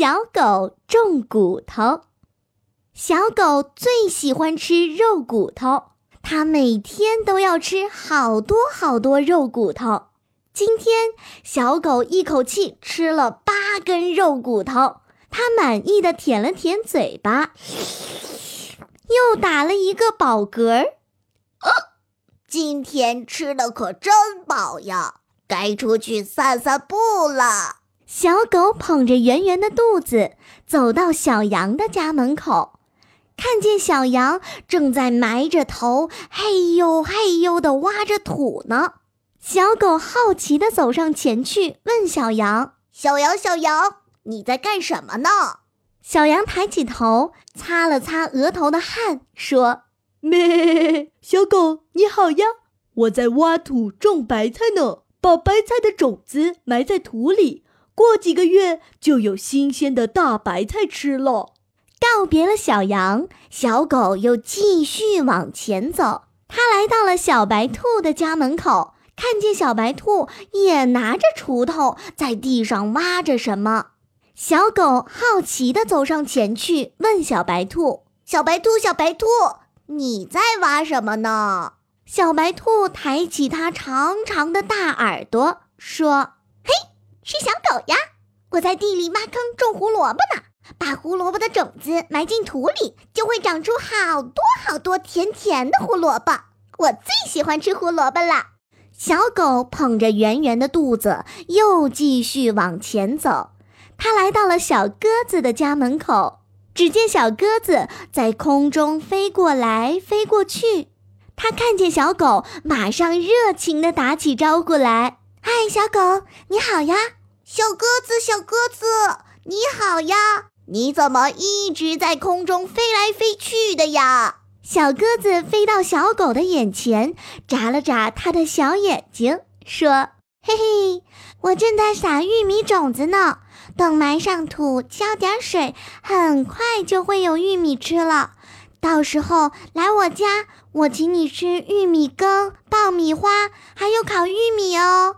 小狗种骨头。小狗最喜欢吃肉骨头，它每天都要吃好多好多肉骨头。今天，小狗一口气吃了八根肉骨头，它满意的舔了舔嘴巴，又打了一个饱嗝儿。今天吃的可真饱呀，该出去散散步了。小狗捧着圆圆的肚子走到小羊的家门口，看见小羊正在埋着头，嘿呦嘿呦地挖着土呢。小狗好奇地走上前去，问小羊：“小羊，小羊，你在干什么呢？”小羊抬起头，擦了擦额头的汗，说：“咩，小狗你好呀，我在挖土种白菜呢，把白菜的种子埋在土里，过几个月就有新鲜的大白菜吃了。”告别了小羊，小狗又继续往前走。它来到了小白兔的家门口。看见小白兔也拿着锄头在地上挖着什么，小狗好奇地走上前去问小白兔：“小白兔，小白兔，你在挖什么呢？”小白兔抬起它长长的大耳朵说：“，是小狗呀！我在地里挖坑种胡萝卜呢，把胡萝卜的种子埋进土里，就会长出好多好多甜甜的胡萝卜。我最喜欢吃胡萝卜了。”小狗捧着圆圆的肚子，又继续往前走。它来到了小鸽子的家门口，只见小鸽子在空中飞过来飞过去。它看见小狗，马上热情地打起招呼来：“嗨，小狗，你好呀！小鸽子，小鸽子，你好呀！你怎么一直在空中飞来飞去的呀？”小鸽子飞到小狗的眼前，眨了眨它的小眼睛，说：“嘿嘿，我正在撒玉米种子呢，等埋上土，浇点水，很快就会有玉米吃了。到时候来我家，我请你吃玉米羹、爆米花，还有烤玉米哦。”“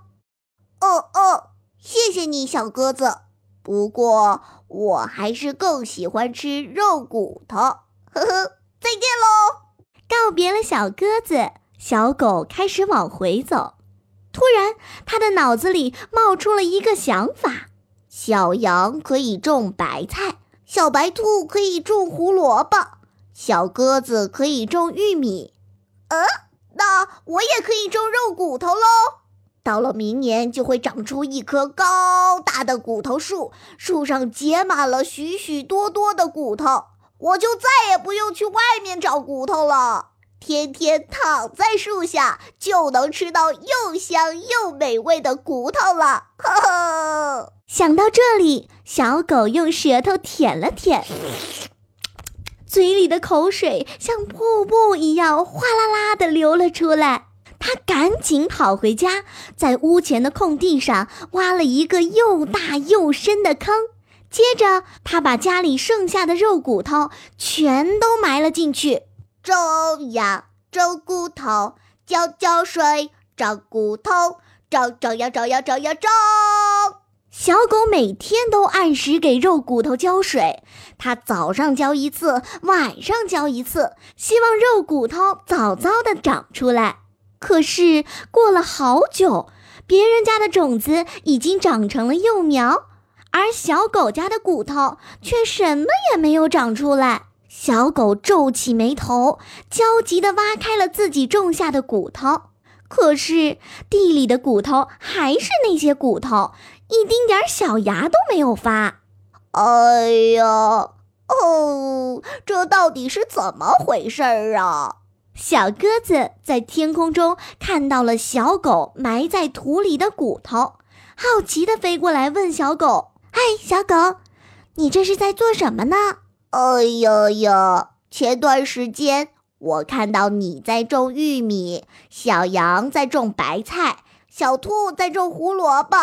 哦哦，谢谢你，小鸽子。不过我还是更喜欢吃肉骨头。”呵呵。再见喽！告别了小鸽子，小狗开始往回走。突然，它的脑子里冒出了一个想法：小羊可以种白菜，小白兔可以种胡萝卜，小鸽子可以种玉米。呃，那我也可以种肉骨头喽！到了明年，就会长出一棵高大的骨头树，树上结满了许许多多的骨头。我就再也不用去外面找骨头了，天天躺在树下就能吃到又香又美味的骨头了。呵呵，想到这里，小狗用舌头舔了舔，嘴里的口水像瀑布一样哗啦啦的流了出来。它赶紧跑回家，在屋前的空地上挖了一个又大又深的坑。接着，他把家里剩下的肉骨头全都埋了进去。种呀，种骨头；浇浇水，长骨头；长长呀，长呀，长呀，长。小狗每天都按时给肉骨头浇水，它早上浇一次，晚上浇一次，希望肉骨头早早的长出来。可是过了好久，别人家的种子已经长成了幼苗。而小狗家的骨头却什么也没有长出来。小狗皱起眉头，焦急地挖开了自己种下的骨头。可是地里的骨头还是那些骨头，一丁点小芽都没有发。哎呀，哦，这到底是怎么回事儿啊？小鸽子在天空中看到了小狗埋在土里的骨头，好奇地飞过来问小狗。嗨，小狗，你这是在做什么呢？哎呦呦！前段时间我看到你在种玉米，小羊在种白菜，小兔在种胡萝卜，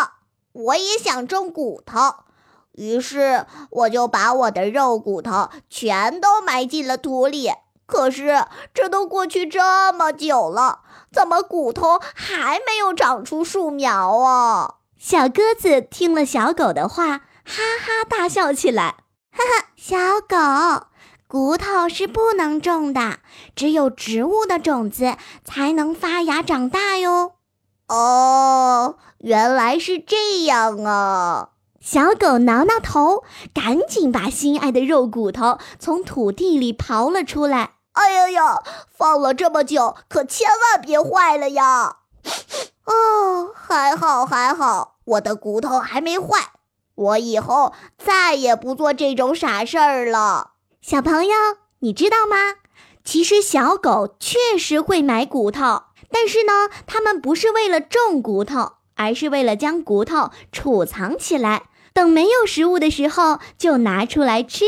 我也想种骨头，于是我就把我的肉骨头全都埋进了土里。可是这都过去这么久了，怎么骨头还没有长出树苗啊？小鸽子听了小狗的话。哈哈大笑起来。哈哈，小狗，骨头是不能种的，只有植物的种子才能发芽长大哟。哦，原来是这样啊！小狗挠挠头，赶紧把心爱的肉骨头从土地里刨了出来。哎呀呀，放了这么久，可千万别坏了呀！哦，还好还好，我的骨头还没坏。我以后再也不做这种傻事儿了。小朋友，你知道吗？其实小狗确实会买骨头，但是呢，它们不是为了种骨头，而是为了将骨头储藏起来，等没有食物的时候就拿出来吃。